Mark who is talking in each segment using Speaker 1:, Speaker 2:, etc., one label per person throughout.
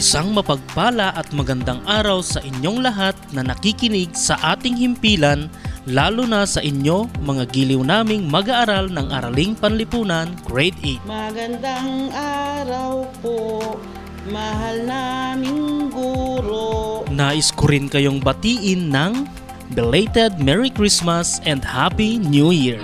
Speaker 1: Isang mapagpala at magandang araw sa inyong lahat na nakikinig sa ating himpilan, lalo na sa inyo mga giliw naming mag-aaral ng Araling Panlipunan Grade 8.
Speaker 2: Magandang araw po, mahal naming guro.
Speaker 1: Nais ko rin kayong batiin ng belated Merry Christmas and Happy New Year.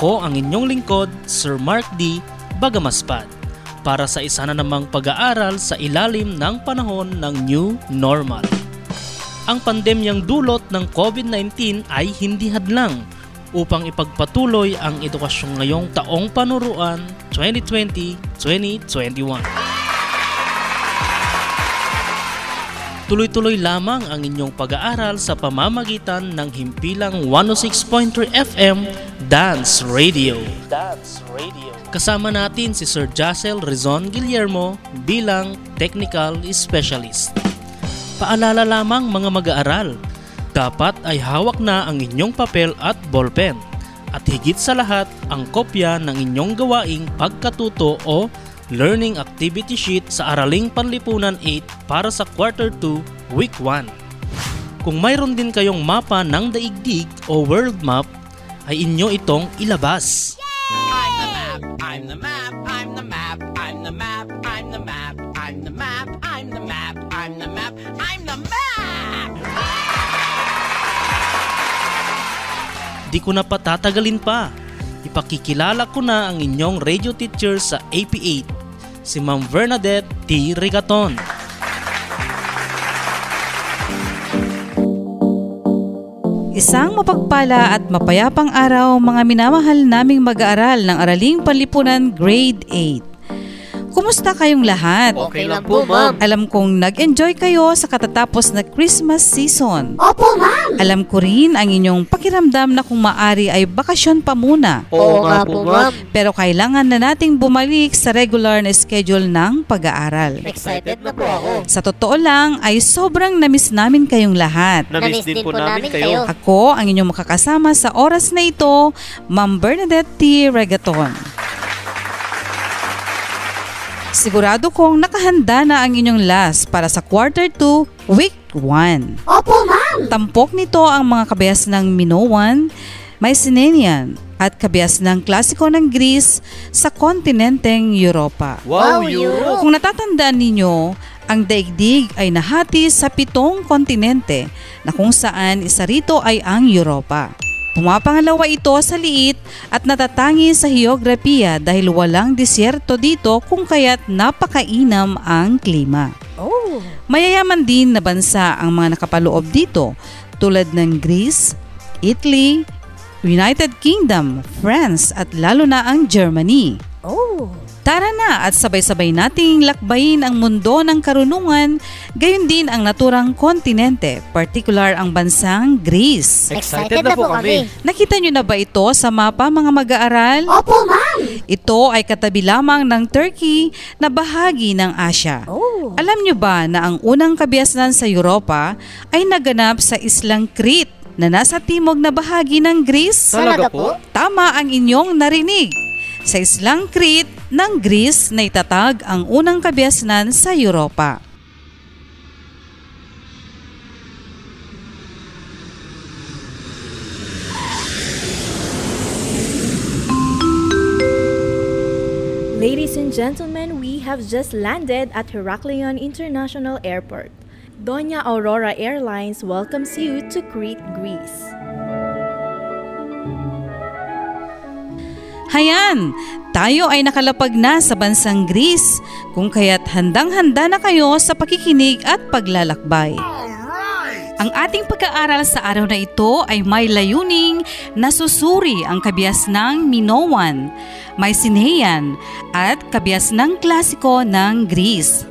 Speaker 1: Ako ang inyong lingkod, Sir Mark D. Bagamaspad, para sa isa na namang pag-aaral sa ilalim ng panahon ng New Normal. Ang pandemyang dulot ng COVID-19 ay hindi hadlang upang ipagpatuloy ang edukasyon ngayong taong panuruan 2020-2021. Tuloy-tuloy lamang ang inyong pag-aaral sa pamamagitan ng himpilang 106.3 FM Dance Radio. Dance Radio. Kasama natin si Sir Jacel Rizon Guillermo bilang Technical Specialist. Paalala lamang mga mag-aaral, dapat ay hawak na ang inyong papel at ballpen at higit sa lahat ang kopya ng inyong gawaing pagkatuto o Learning Activity Sheet sa Araling Panlipunan 8 para sa Quarter 2, Week 1. Kung mayroon din kayong mapa ng daigdig o world map, ay inyo itong ilabas.
Speaker 3: I'm the map, I'm the map, I'm the map, I'm the map, I'm the map, I'm the map, I'm the map, I'm the map, I'm the map!
Speaker 1: Di ko na patatagalin pa. Ipakikilala ko na ang inyong radio teacher sa AP8, si Ma'am Bernadette T. Rigaton.
Speaker 4: Isang mapagpala at mapayapang araw mga minamahal naming mag-aaral ng Araling Panlipunan Grade 8. Kumusta kayong lahat?
Speaker 3: Okay lang po, ma'am.
Speaker 4: Alam kong nag-enjoy kayo sa katatapos na Christmas season.
Speaker 5: Opo, ma'am!
Speaker 4: Alam ko rin ang inyong pakiramdam na kung maari ay bakasyon pa muna.
Speaker 3: Oo nga po, ma'am.
Speaker 4: Pero kailangan na nating bumalik sa regular na schedule ng pag-aaral.
Speaker 3: Excited na po ako.
Speaker 4: Sa totoo lang ay sobrang namiss namin kayong lahat.
Speaker 3: Namiss din po namin kayo.
Speaker 4: Ako ang inyong makakasama sa oras na ito, Ma'am Bernadette T. Regaton. Sigurado kong nakahanda na ang inyong last para sa quarter 2, week 1.
Speaker 5: Opo, ma'am!
Speaker 4: Tampok nito ang mga kabayas ng Minoan, Mycenaean at kabayas ng klasiko ng Greece sa kontinenteng Europa.
Speaker 3: Wow, Euro!
Speaker 4: Kung natatandaan ninyo, ang daigdig ay nahati sa pitong kontinente na kung saan isa rito ay ang Europa. Pumapangalawa ito sa liit at natatangi sa heograpiya dahil walang disyerto dito kung kaya't napakainam ang klima.
Speaker 5: Oh!
Speaker 4: Mayayaman din na bansa ang mga nakapaloob dito tulad ng Greece, Italy, United Kingdom, France at lalo na ang Germany.
Speaker 5: Oh!
Speaker 4: Tara na at sabay-sabay nating lakbayin ang mundo ng karunungan, gayon din ang naturang kontinente, particular ang bansang Greece.
Speaker 5: Excited na po kami!
Speaker 4: Nakita nyo na ba ito sa mapa mga mag-aaral?
Speaker 5: Opo, ma'am!
Speaker 4: Ito ay katabi lamang ng Turkey na bahagi ng Asya.
Speaker 5: Oh!
Speaker 4: Alam nyo ba na ang unang kabiasnan sa Europa ay naganap sa islang Crete na nasa timog na bahagi ng Greece?
Speaker 6: Talaga po?
Speaker 4: Tama ang inyong narinig. Sa islang Crete ng Greece na itatag ang unang kabiasnan sa Europa.
Speaker 7: Ladies and gentlemen, we have just landed at Heraklion International Airport. Doña Aurora Airlines welcomes you to Crete, Greece.
Speaker 4: Hayan, tayo ay nakalapag na sa bansang Greece kung kaya't handang-handa na kayo sa pakikinig at paglalakbay. Ang ating pag-aaral sa araw na ito ay may layuning nasusuri ang kabias ng Minoan, Mycenaean at kabias ng klasiko ng Greece.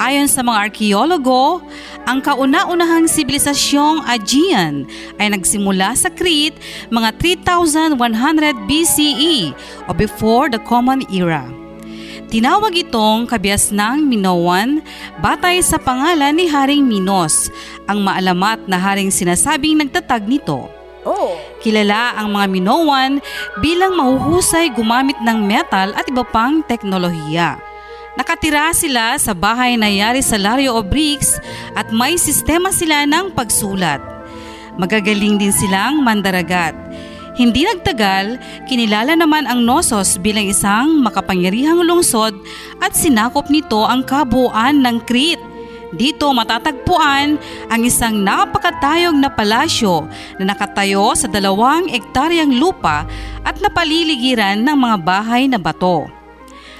Speaker 4: Ayon sa mga arkeologo, ang kauna-unahang sibilisasyong Aegean ay nagsimula sa Crete mga 3,100 BCE o before the Common Era. Tinawag itong kabias ng Minoan batay sa pangalan ni Haring Minos, ang maalamat na haring sinasabing nagtatag nito.
Speaker 7: Oh!
Speaker 4: Kilala ang mga Minoan bilang mahuhusay gumamit ng metal at iba pang teknolohiya. Nakatira sila sa bahay na yari sa Lario o bricks at may sistema sila ng pagsulat. Magagaling din silang mandaragat. Hindi nagtagal, kinilala naman ang Nosos bilang isang makapangyarihang lungsod at sinakop nito ang kabuuan ng Crete. Dito matatagpuan ang isang napakatayog na palasyo na nakatayo sa dalawang ektaryang lupa at napaliligiran ng mga bahay na bato.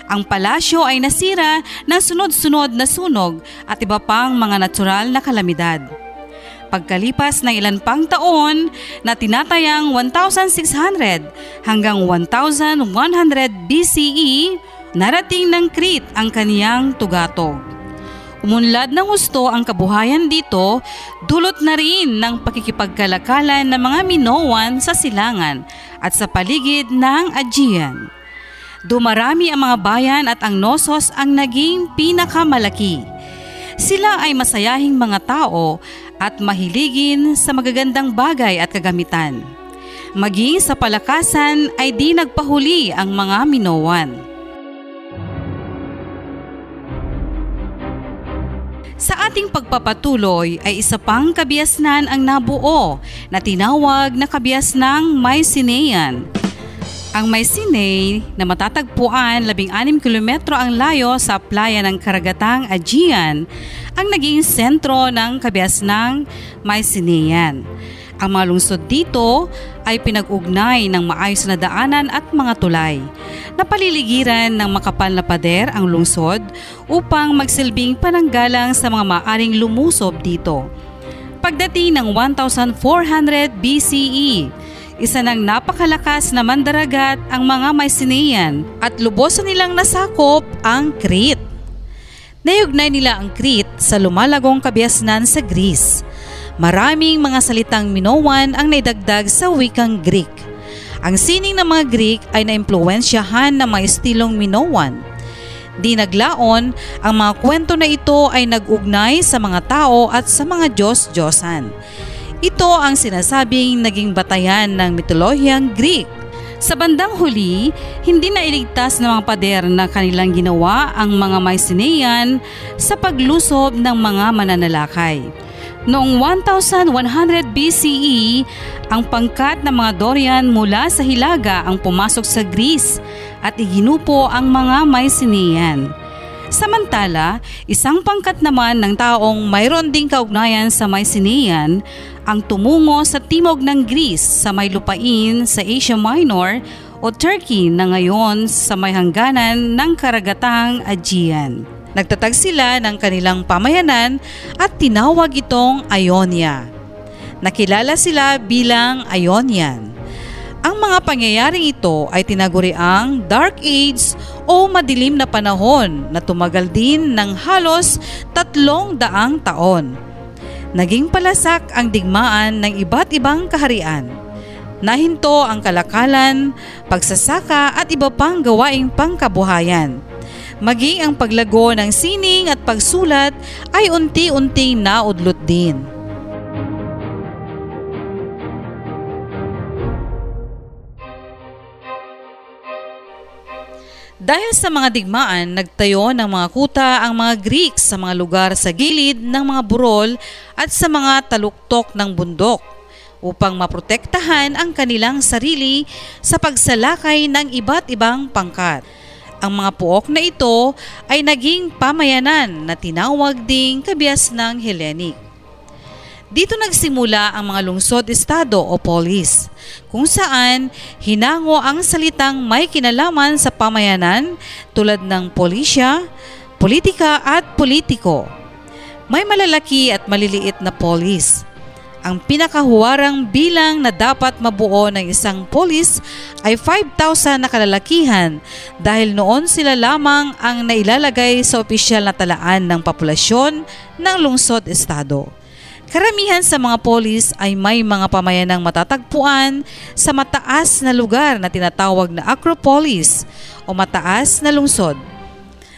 Speaker 4: Ang palasyo ay nasira ng sunod-sunod na sunog at iba pang mga natural na kalamidad. Pagkalipas ng ilan pang taon na tinatayang 1,600 hanggang 1,100 BCE, narating ng Crete ang kaniyang tugatog. Umunlad ng gusto ang kabuhayan dito, dulot na rin ng pakikipagkalakalan ng mga Minoan sa silangan at sa paligid ng Aegean. Dumarami ang mga bayan at ang Nosos ang naging pinakamalaki. Sila ay masayahing mga tao at mahiligin sa magagandang bagay at kagamitan. Maging sa palakasan ay di nagpahuli ang mga Minoan. Sa ating pagpapatuloy ay isa pang kabiasnan ang nabuo na tinawag na kabiasnang Mycenaean. Ang Mycenae na matatagpuan 16 kilometro ang layo sa playa ng karagatang Aegean ang naging sentro ng kabiasnang Mycenaean. Ang mga lungsod dito ay pinag-ugnay ng maayos na daanan at mga tulay. Napaliligiran ng makapal na pader ang lungsod upang magsilbing pananggalang sa mga maaring lumusob dito. Pagdating ng 1400 BCE, isa ng napakalakas na mandaragat ang mga Mycenaean at lubos na nilang nasakop ang Crete. Nayugnay nila ang Crete sa lumalagong kabiasnan sa Greece. Maraming mga salitang Minoan ang naidagdag sa wikang Greek. Ang sining ng mga Greek ay naimpluwensyahan ng mga estilong Minoan. Di naglaon, ang mga kwento na ito ay nag-ugnay sa mga tao at sa mga Diyos-Diyosan. Ito ang sinasabing naging batayan ng mitolohiyang Greek. Sa bandang huli, hindi na iligtas ng mga pader na kanilang ginawa ang mga Mycenaean sa paglusob ng mga mananalakay. Noong 1100 BCE, ang pangkat ng mga Dorian mula sa Hilaga ang pumasok sa Greece at iginupo ang mga Mycenaean. Samantala, isang pangkat naman ng taong mayroon ding kaugnayan sa Mycenaean ang tumungo sa timog ng Greece sa may lupain sa Asia Minor o Turkey na ngayon sa may hangganan ng karagatang Aegean. Nagtatag sila ng kanilang pamayanan at tinawag itong Ionia. Nakilala sila bilang Ionian. Ang mga pangyayaring ito ay tinaguriang Dark Age o madilim na panahon na tumagal din ng halos tatlong daang taon. Naging palasak ang digmaan ng iba't ibang kaharian. Nahinto ang kalakalan, pagsasaka at iba pang gawaing pangkabuhayan. Maging ang paglago ng sining at pagsulat ay unti-unting naudlot din. Dahil sa mga digmaan, nagtayo ng mga kuta ang mga Greeks sa mga lugar sa gilid ng mga burol at sa mga taluktok ng bundok upang maprotektahan ang kanilang sarili sa pagsalakay ng iba't ibang pangkat. Ang mga puok na ito ay naging pamayanan na tinawag ding kabias ng Hellenic. Dito nagsimula ang mga lungsod-estado o polis, kung saan hinango ang salitang may kinalaman sa pamayanan tulad ng polisya, politika at politiko. May malalaki at maliliit na polis. Ang pinakahuwarang bilang na dapat mabuo ng isang polis ay 5,000 na kalalakihan dahil noon sila lamang ang nailalagay sa opisyal na talaan ng populasyon ng lungsod-estado. Karamihan sa mga polis ay may mga pamayanang matatagpuan sa mataas na lugar na tinatawag na acropolis o mataas na lungsod.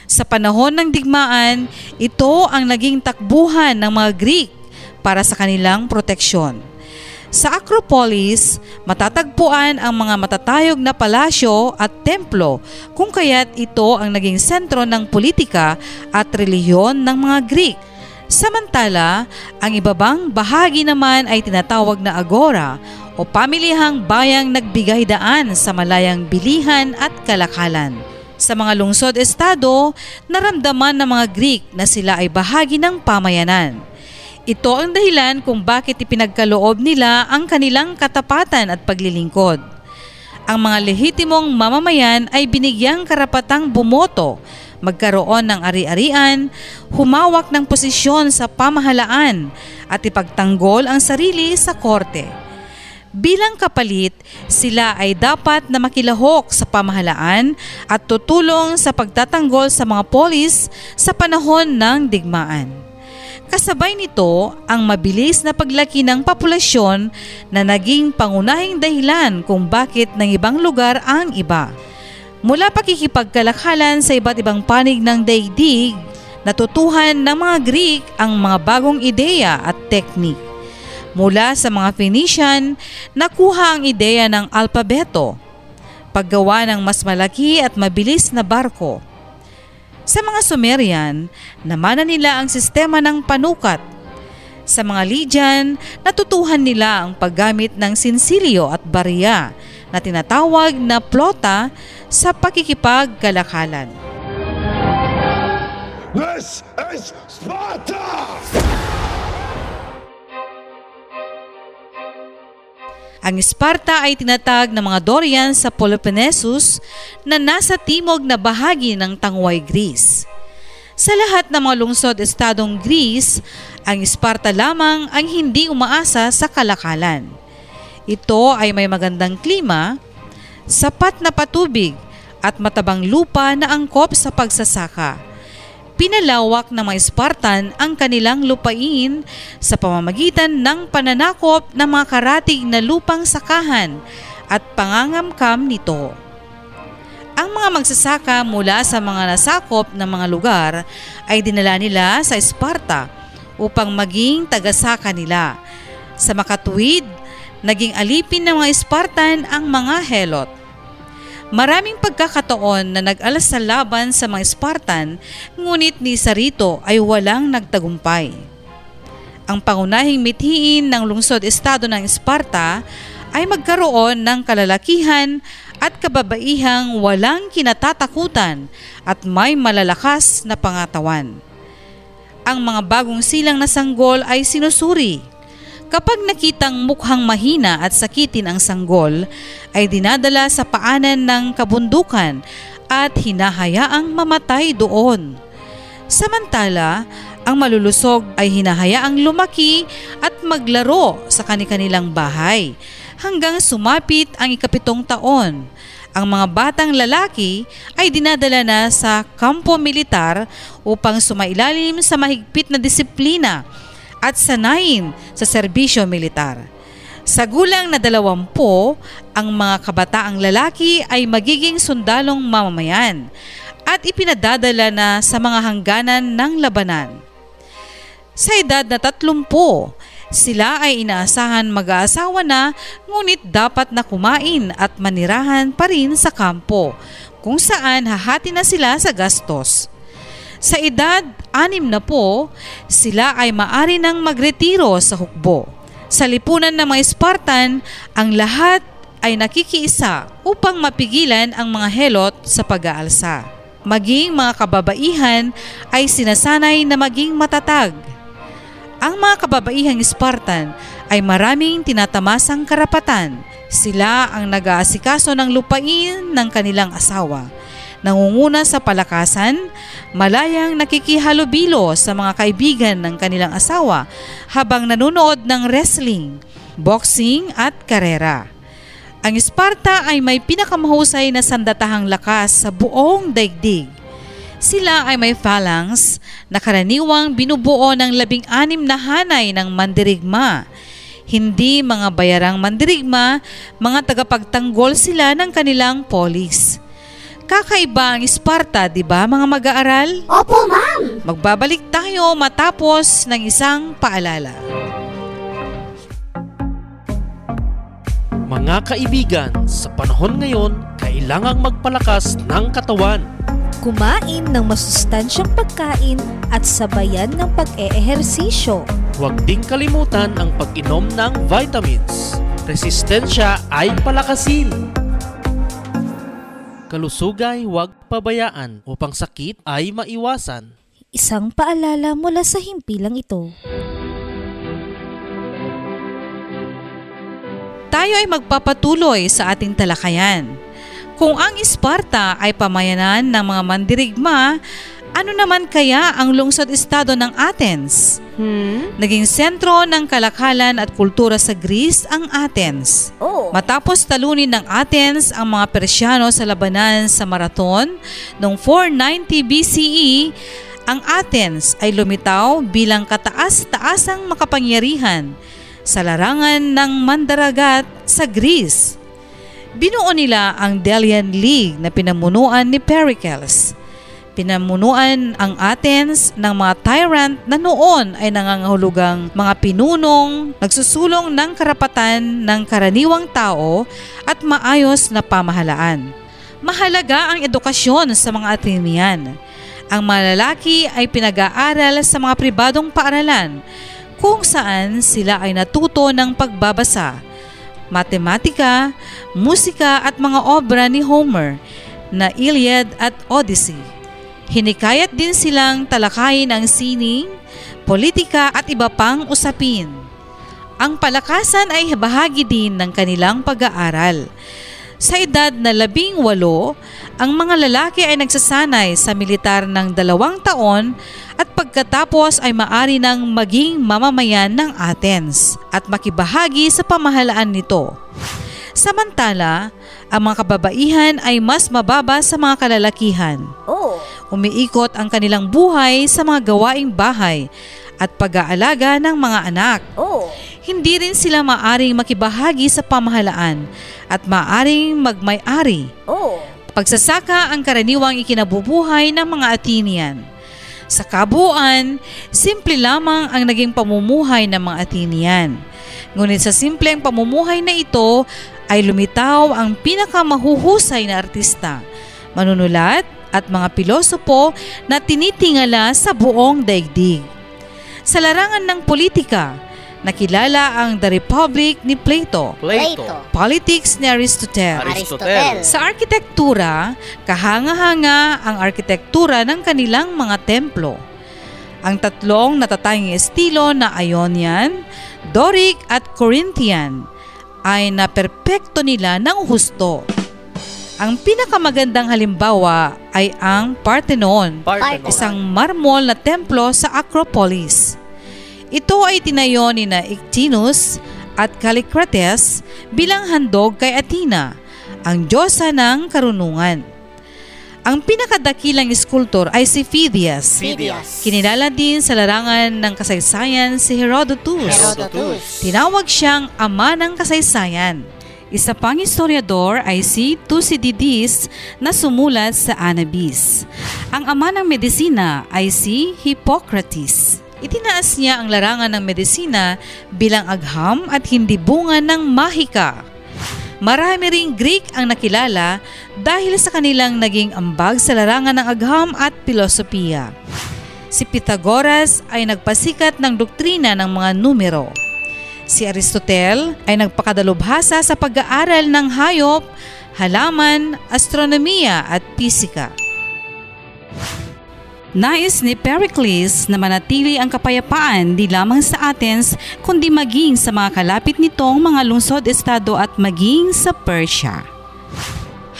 Speaker 4: Sa panahon ng digmaan, ito ang naging takbuhan ng mga Greek para sa kanilang proteksyon. Sa Acropolis, matatagpuan ang mga matatayog na palasyo at templo kung kaya't ito ang naging sentro ng politika at relihiyon ng mga Greek. Samantala, ang ibabang bahagi naman ay tinatawag na agora o pamilihang bayang nagbigay daan sa malayang bilihan at kalakalan. Sa mga lungsod-estado, naramdaman ng mga Greek na sila ay bahagi ng pamayanan. Ito ang dahilan kung bakit ipinagkaloob nila ang kanilang katapatan at paglilingkod. Ang mga lehitimong mamamayan ay binigyang karapatang bumoto magkaroon ng ari-arian, humawak ng posisyon sa pamahalaan at ipagtanggol ang sarili sa korte. Bilang kapalit, sila ay dapat na makilahok sa pamahalaan at tutulong sa pagtatanggol sa mga polis sa panahon ng digmaan. Kasabay nito ang mabilis na paglaki ng populasyon na naging pangunahing dahilan kung bakit ng ibang lugar ang iba. Mula pakikipagkalakhalan sa iba't ibang panig ng daigdig, natutuhan ng mga Greek ang mga bagong ideya at teknik. Mula sa mga Phoenician, nakuha ang ideya ng alpabeto, paggawa ng mas malaki at mabilis na barko. Sa mga Sumerian, namana nila ang sistema ng panukat. Sa mga Lydian, natutuhan nila ang paggamit ng sinsilyo at barya na tinatawag na plota sa pakikipagkalakalan.
Speaker 6: This is Sparta!
Speaker 4: Ang Sparta ay tinatag ng mga Dorian sa Peloponnesus na nasa timog na bahagi ng Tangway Greece. Sa lahat ng mga lungsod-estadong Greece, ang Sparta lamang ang hindi umaasa sa kalakalan. Ito ay may magandang klima, sapat na patubig at matabang lupa na angkop sa pagsasaka. Pinalawak ng mga Spartan ang kanilang lupain sa pamamagitan ng pananakop ng mga karatig na lupang sakahan at pangangamkam nito. Ang mga magsasaka mula sa mga nasakop ng mga lugar ay dinala nila sa Sparta upang maging tagasaka nila. Sa makatuwid, naging alipin ng mga Spartan ang mga Helot. Maraming pagkakataon na nag-alas sa laban sa mga Spartan, ngunit ni Sarito ay walang nagtagumpay. Ang pangunahing mithiin ng lungsod-estado ng Sparta ay magkaroon ng kalalakihan at kababaihang walang kinatatakutan at may malalakas na pangatawan. Ang mga bagong silang na sanggol ay sinusuri Kapag nakitang mukhang mahina at sakitin ang sanggol, ay dinadala sa paanan ng kabundukan at hinahayaang mamatay doon. Samantala, ang malulusog ay hinahayaang lumaki at maglaro sa kanilang bahay hanggang sumapit ang ikapitong taon. Ang mga batang lalaki ay dinadala na sa kampo militar upang sumailalim sa mahigpit na disiplina at sanayin sa serbisyo militar. Sa gulang na dalawampo, ang mga kabataang lalaki ay magiging sundalong mamamayan at ipinadadala na sa mga hangganan ng labanan. Sa edad na tatlumpo, sila ay inaasahan mag-aasawa na ngunit dapat na kumain at manirahan pa rin sa kampo kung saan hahati na sila sa gastos. Sa edad anim na po, sila ay maari nang magretiro sa hukbo. Sa lipunan ng mga Spartan, ang lahat ay nakikiisa upang mapigilan ang mga helot sa pag-aalsa. Maging mga kababaihan ay sinasanay na maging matatag. Ang mga kababaihang Spartan ay maraming tinatamasang karapatan. Sila ang nag-aasikaso ng lupain ng kanilang asawa. Nangunguna sa palakasan, malayang nakikihalubilo sa mga kaibigan ng kanilang asawa habang nanonood ng wrestling, boxing at karera. Ang Sparta ay may pinakamahusay na sandatahang lakas sa buong daigdig. Sila ay may phalanx na karaniwang binubuo ng labing-anim na hanay ng mandirigma. Hindi mga bayarang mandirigma, mga tagapagtanggol sila ng kanilang polis. Kakaiba ang Sparta, di ba mga mag-aaral?
Speaker 5: Opo, ma'am!
Speaker 4: Magbabalik tayo matapos ng isang paalala.
Speaker 1: Mga kaibigan, sa panahon ngayon, kailangang magpalakas ng katawan.
Speaker 8: Kumain ng masustansyang pagkain at sabayan ng pag-eehersisyo.
Speaker 1: Huwag ding kalimutan ang pag-inom ng vitamins. Resistensya ay palakasin. Kalusugay huwag pabayaan upang sakit ay maiwasan.
Speaker 8: Isang paalala mula sa himpilang ito.
Speaker 4: Tayo ay magpapatuloy sa ating talakayan. Kung ang Sparta ay pamayanan ng mga mandirigma, ano naman kaya ang lungsod-estado ng Athens?
Speaker 7: Hmm?
Speaker 4: Naging sentro ng kalakalan at kultura sa Greece ang Athens.
Speaker 8: Oh.
Speaker 4: Matapos talunin ng Athens ang mga Persyano sa labanan sa Marathon noong 490 BCE, ang Athens ay lumitaw bilang kataas-taasang makapangyarihan sa larangan ng mandaragat sa Greece. Binuo nila ang Delian League na pinamunuan ni Pericles. Pinamunuan ang Athens ng mga tyrant na noon ay nangangahulugang mga pinunong, nagsusulong ng karapatan ng karaniwang tao at maayos na pamahalaan. Mahalaga ang edukasyon sa mga Athenian. Ang mga lalaki ay pinag-aaral sa mga pribadong paaralan kung saan sila ay natuto ng pagbabasa, matematika, musika at mga obra ni Homer na Iliad at Odyssey. Hinikayat din silang talakayin ang sining, politika at iba pang usapin. Ang palakasan ay bahagi din ng kanilang pag-aaral. Sa edad na labing walo, ang mga lalaki ay nagsasanay sa militar ng dalawang taon at pagkatapos ay maari nang maging mamamayan ng Athens at makibahagi sa pamahalaan nito. Samantala, ang mga kababaihan ay mas mababa sa mga kalalakihan.
Speaker 8: Oh.
Speaker 4: Umiikot ang kanilang buhay sa mga gawaing bahay at pag-aalaga ng mga anak.
Speaker 8: Oh.
Speaker 4: Hindi rin sila maaring makibahagi sa pamahalaan at maaring magmay-ari.
Speaker 8: Oh.
Speaker 4: Pagsasaka ang karaniwang ikinabubuhay ng mga Athenian. Sa kabuuan, simple lamang ang naging pamumuhay ng mga Athenian. Ngunit sa simpleng pamumuhay na ito ay lumitaw ang pinakamahuhusay na artista, manunulat at mga pilosopo na tinitingala sa buong daigdig. Sa larangan ng politika, nakilala ang The Republic ni Plato,
Speaker 5: Plato.
Speaker 4: Politics ni Aristotle.
Speaker 5: Aristotle.
Speaker 4: Sa arkitektura, kahanga-hanga ang arkitektura ng kanilang mga templo. Ang tatlong natatanging estilo na Ionian, Doric at Corinthian ay naperpekto nila ng husto. Ang pinakamagandang halimbawa ay ang Parthenon,
Speaker 5: Parthenon.
Speaker 4: isang marmol na templo sa Acropolis. Ito ay tinayo ni na Ictinus at Callicrates bilang handog kay Athena, ang diyosa ng karunungan. Ang pinakadakilang skulptor ay si Phidias.
Speaker 5: Phidias.
Speaker 4: Kinilala din sa larangan ng kasaysayan si Herodotus.
Speaker 5: Herodotus.
Speaker 4: Tinawag siyang ama ng kasaysayan. Isa pang historiador ay si Thucydides na sumulat sa Anabis. Ang ama ng medisina ay si Hippocrates. Itinaas niya ang larangan ng medisina bilang agham at hindi bunga ng mahika. Marami ring Greek ang nakilala dahil sa kanilang naging ambag sa larangan ng agham at pilosopiya. Si Pythagoras ay nagpasikat ng doktrina ng mga numero. Si Aristotle ay nagpakadalubhasa sa pag-aaral ng hayop, halaman, astronomiya at pisika. Nais ni Pericles na manatili ang kapayapaan di lamang sa Athens kundi maging sa mga kalapit nitong mga lungsod-estado at maging sa Persia.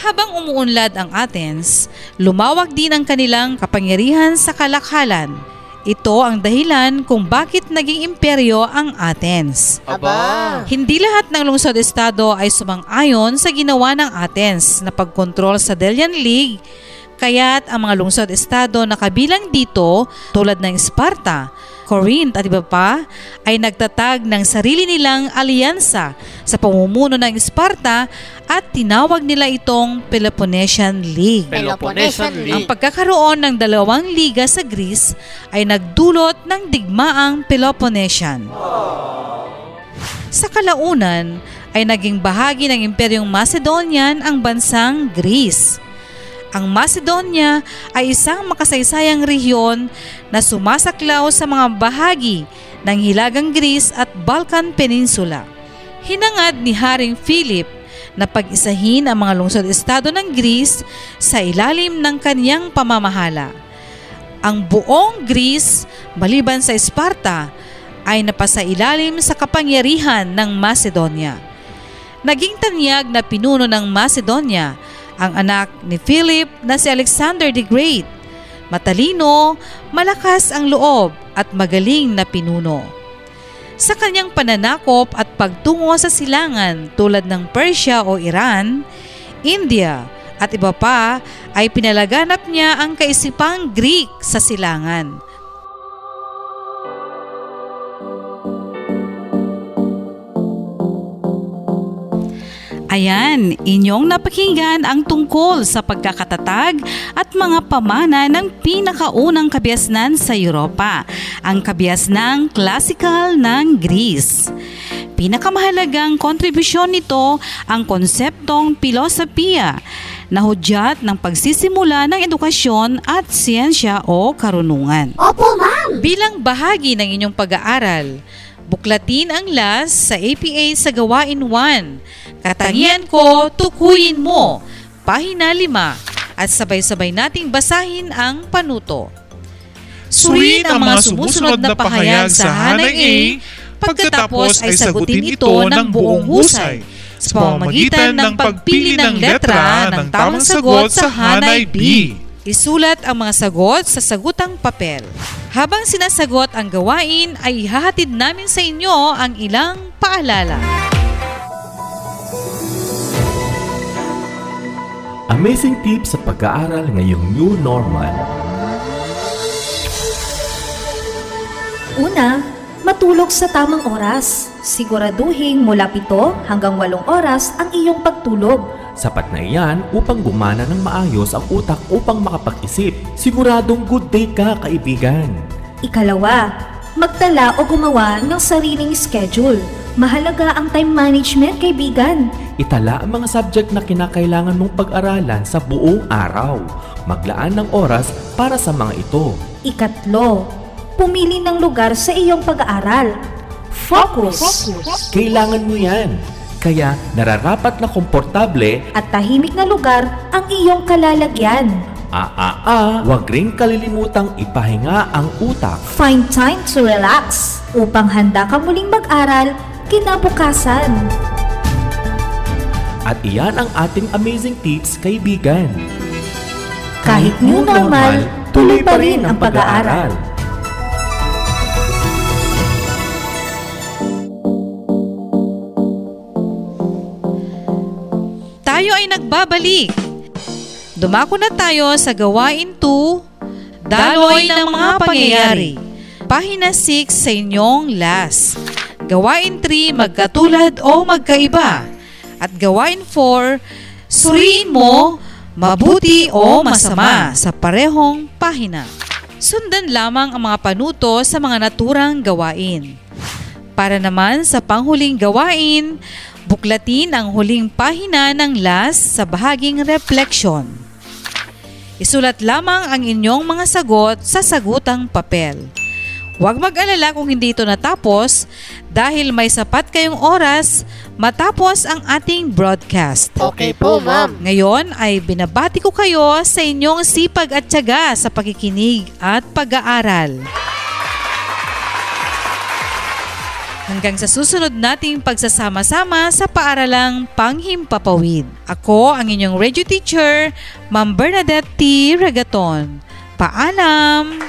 Speaker 4: Habang umuunlad ang Athens, lumawak din ang kanilang kapangyarihan sa kalakhalan. Ito ang dahilan kung bakit naging imperyo ang Athens.
Speaker 9: Aba!
Speaker 4: Hindi lahat ng lungsod-estado ay sumang-ayon sa ginawa ng Athens na pagkontrol sa Delian League Kaya't ang mga lungsod-estado na kabilang dito tulad ng Sparta, Corinth at iba pa ay nagtatag ng sarili nilang alyansa sa pamumuno ng Sparta at tinawag nila itong Peloponnesian League.
Speaker 9: Peloponnesian League.
Speaker 4: Ang pagkakaroon ng dalawang liga sa Greece ay nagdulot ng digmaang Peloponnesian. Sa kalaunan ay naging bahagi ng Imperyong Macedonian ang bansang Greece. Ang Macedonia ay isang makasaysayang rehiyon na sumasaklaw sa mga bahagi ng Hilagang Greece at Balkan Peninsula. Hinangad ni Haring Philip na pag-isahin ang mga lungsod-estado ng Greece sa ilalim ng kaniyang pamamahala. Ang buong Greece, maliban sa Sparta, ay napasailalim sa kapangyarihan ng Macedonia. Naging tanyag na pinuno ng Macedonia ang anak ni Philip na si Alexander the Great. Matalino, malakas ang loob at magaling na pinuno. Sa kanyang pananakop at pagtungo sa silangan tulad ng Persia o Iran, India at iba pa ay pinalaganap niya ang kaisipang Greek sa silangan. Ayan, inyong napakinggan ang tungkol sa pagkakatatag at mga pamana ng pinakaunang kabiasnan sa Europa, ang kabiasnang classical ng Greece. Pinakamahalagang kontribusyon nito ang konseptong pilosopiya na hudyat ng pagsisimula ng edukasyon at siyensya o karunungan.
Speaker 5: Opo, ma'am!
Speaker 4: Bilang bahagi ng inyong pag-aaral, buklatin ang LAS sa APA sa Gawain 1. Katangian ko, tukuyin mo. Pahina 5 at sabay-sabay nating basahin ang panuto. Suriin ang mga sumusunod na pahayag sa hanay A, pagkatapos ay sagutin ito ng buong husay sa pamamagitan ng pagpili ng letra ng tamang sagot sa hanay B. Isulat ang mga sagot sa sagutang papel. Habang sinasagot ang gawain ay ihahatid namin sa inyo ang ilang paalala.
Speaker 10: Amazing tips sa pag-aaral ngayong new normal.
Speaker 8: Una, matulog sa tamang oras. Siguraduhin mula 7 hanggang 8 oras ang iyong pagtulog.
Speaker 10: Sapat na iyan upang gumana ng maayos ang utak upang makapag-isip. Siguradong good day ka, kaibigan.
Speaker 8: Ikalawa, magtala o gumawa ng sariling schedule. Mahalaga ang time management, kaibigan.
Speaker 10: Itala ang mga subject na kinakailangan mong pag-aralan sa buong araw. Maglaan ng oras para sa mga ito.
Speaker 8: Ikatlo, pumili ng lugar sa iyong pag-aaral. Focus.
Speaker 10: Kailangan mo yan. Kaya nararapat na komportable
Speaker 8: At tahimik na lugar ang iyong kalalagyan.
Speaker 10: Ah, ah, ah, huwag ring kalilimutang ipahinga ang utak.
Speaker 8: Find time to relax upang handa ka muling mag-aral kinabukasan.
Speaker 10: At iyan ang ating amazing tips, kaibigan.
Speaker 8: Kahit new normal, tuloy pa rin ang pag-aaral.
Speaker 4: Tayo ay nagbabalik. Dumako na tayo sa gawain 2, Daloy ng mga pangyayari. Pahina 6 sa inyong last. Gawain 3, magkatulad o magkaiba. At gawain 4, suriin mo, mabuti o masama sa parehong pahina. Sundan lamang ang mga panuto sa mga naturang gawain. Para naman sa panghuling gawain, Buklatin ang huling pahina ng last sa bahaging reflection. Isulat lamang ang inyong mga sagot sa sagutang papel. Huwag mag-alala kung hindi ito natapos dahil may sapat kayong oras matapos ang ating broadcast.
Speaker 9: Okay po, ma'am.
Speaker 4: Ngayon ay binabati ko kayo sa inyong sipag at tiyaga sa pakikinig at pag-aaral. Hanggang sa susunod nating pagsasama-sama sa paaralang Panghimpapawid. Ako ang inyong radio teacher, Ma'am Bernadette T. Regaton. Paalam!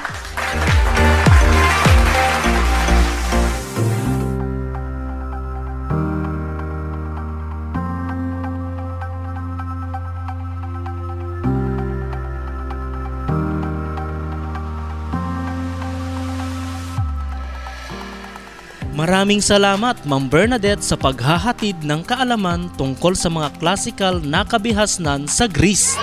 Speaker 1: Maraming salamat Ma'am Bernadette sa paghahatid ng kaalaman tungkol sa mga classical na kabihasnan sa Greece.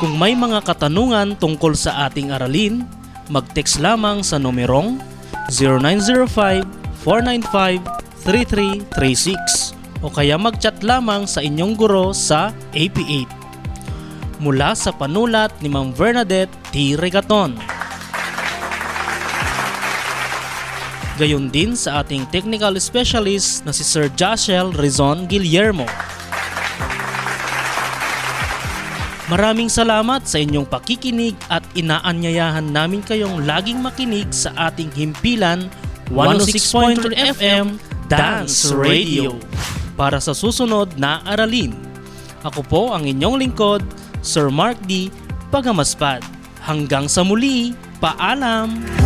Speaker 1: Kung may mga katanungan tungkol sa ating aralin, mag-text lamang sa numerong 0905-495-3336 o kaya mag-chat lamang sa inyong guro sa AP8. Mula sa panulat ni Ma'am Bernadette T. Regaton. Gayon din sa ating technical specialist na si Sir Joshel Rizon Guillermo. Maraming salamat sa inyong pakikinig at inaanyayahan namin kayong laging makinig sa ating himpilan 106.3 FM Dance Radio para sa susunod na aralin. Ako po ang inyong lingkod, Sir Mark D. Pagamaspad. Hanggang sa muli, paalam!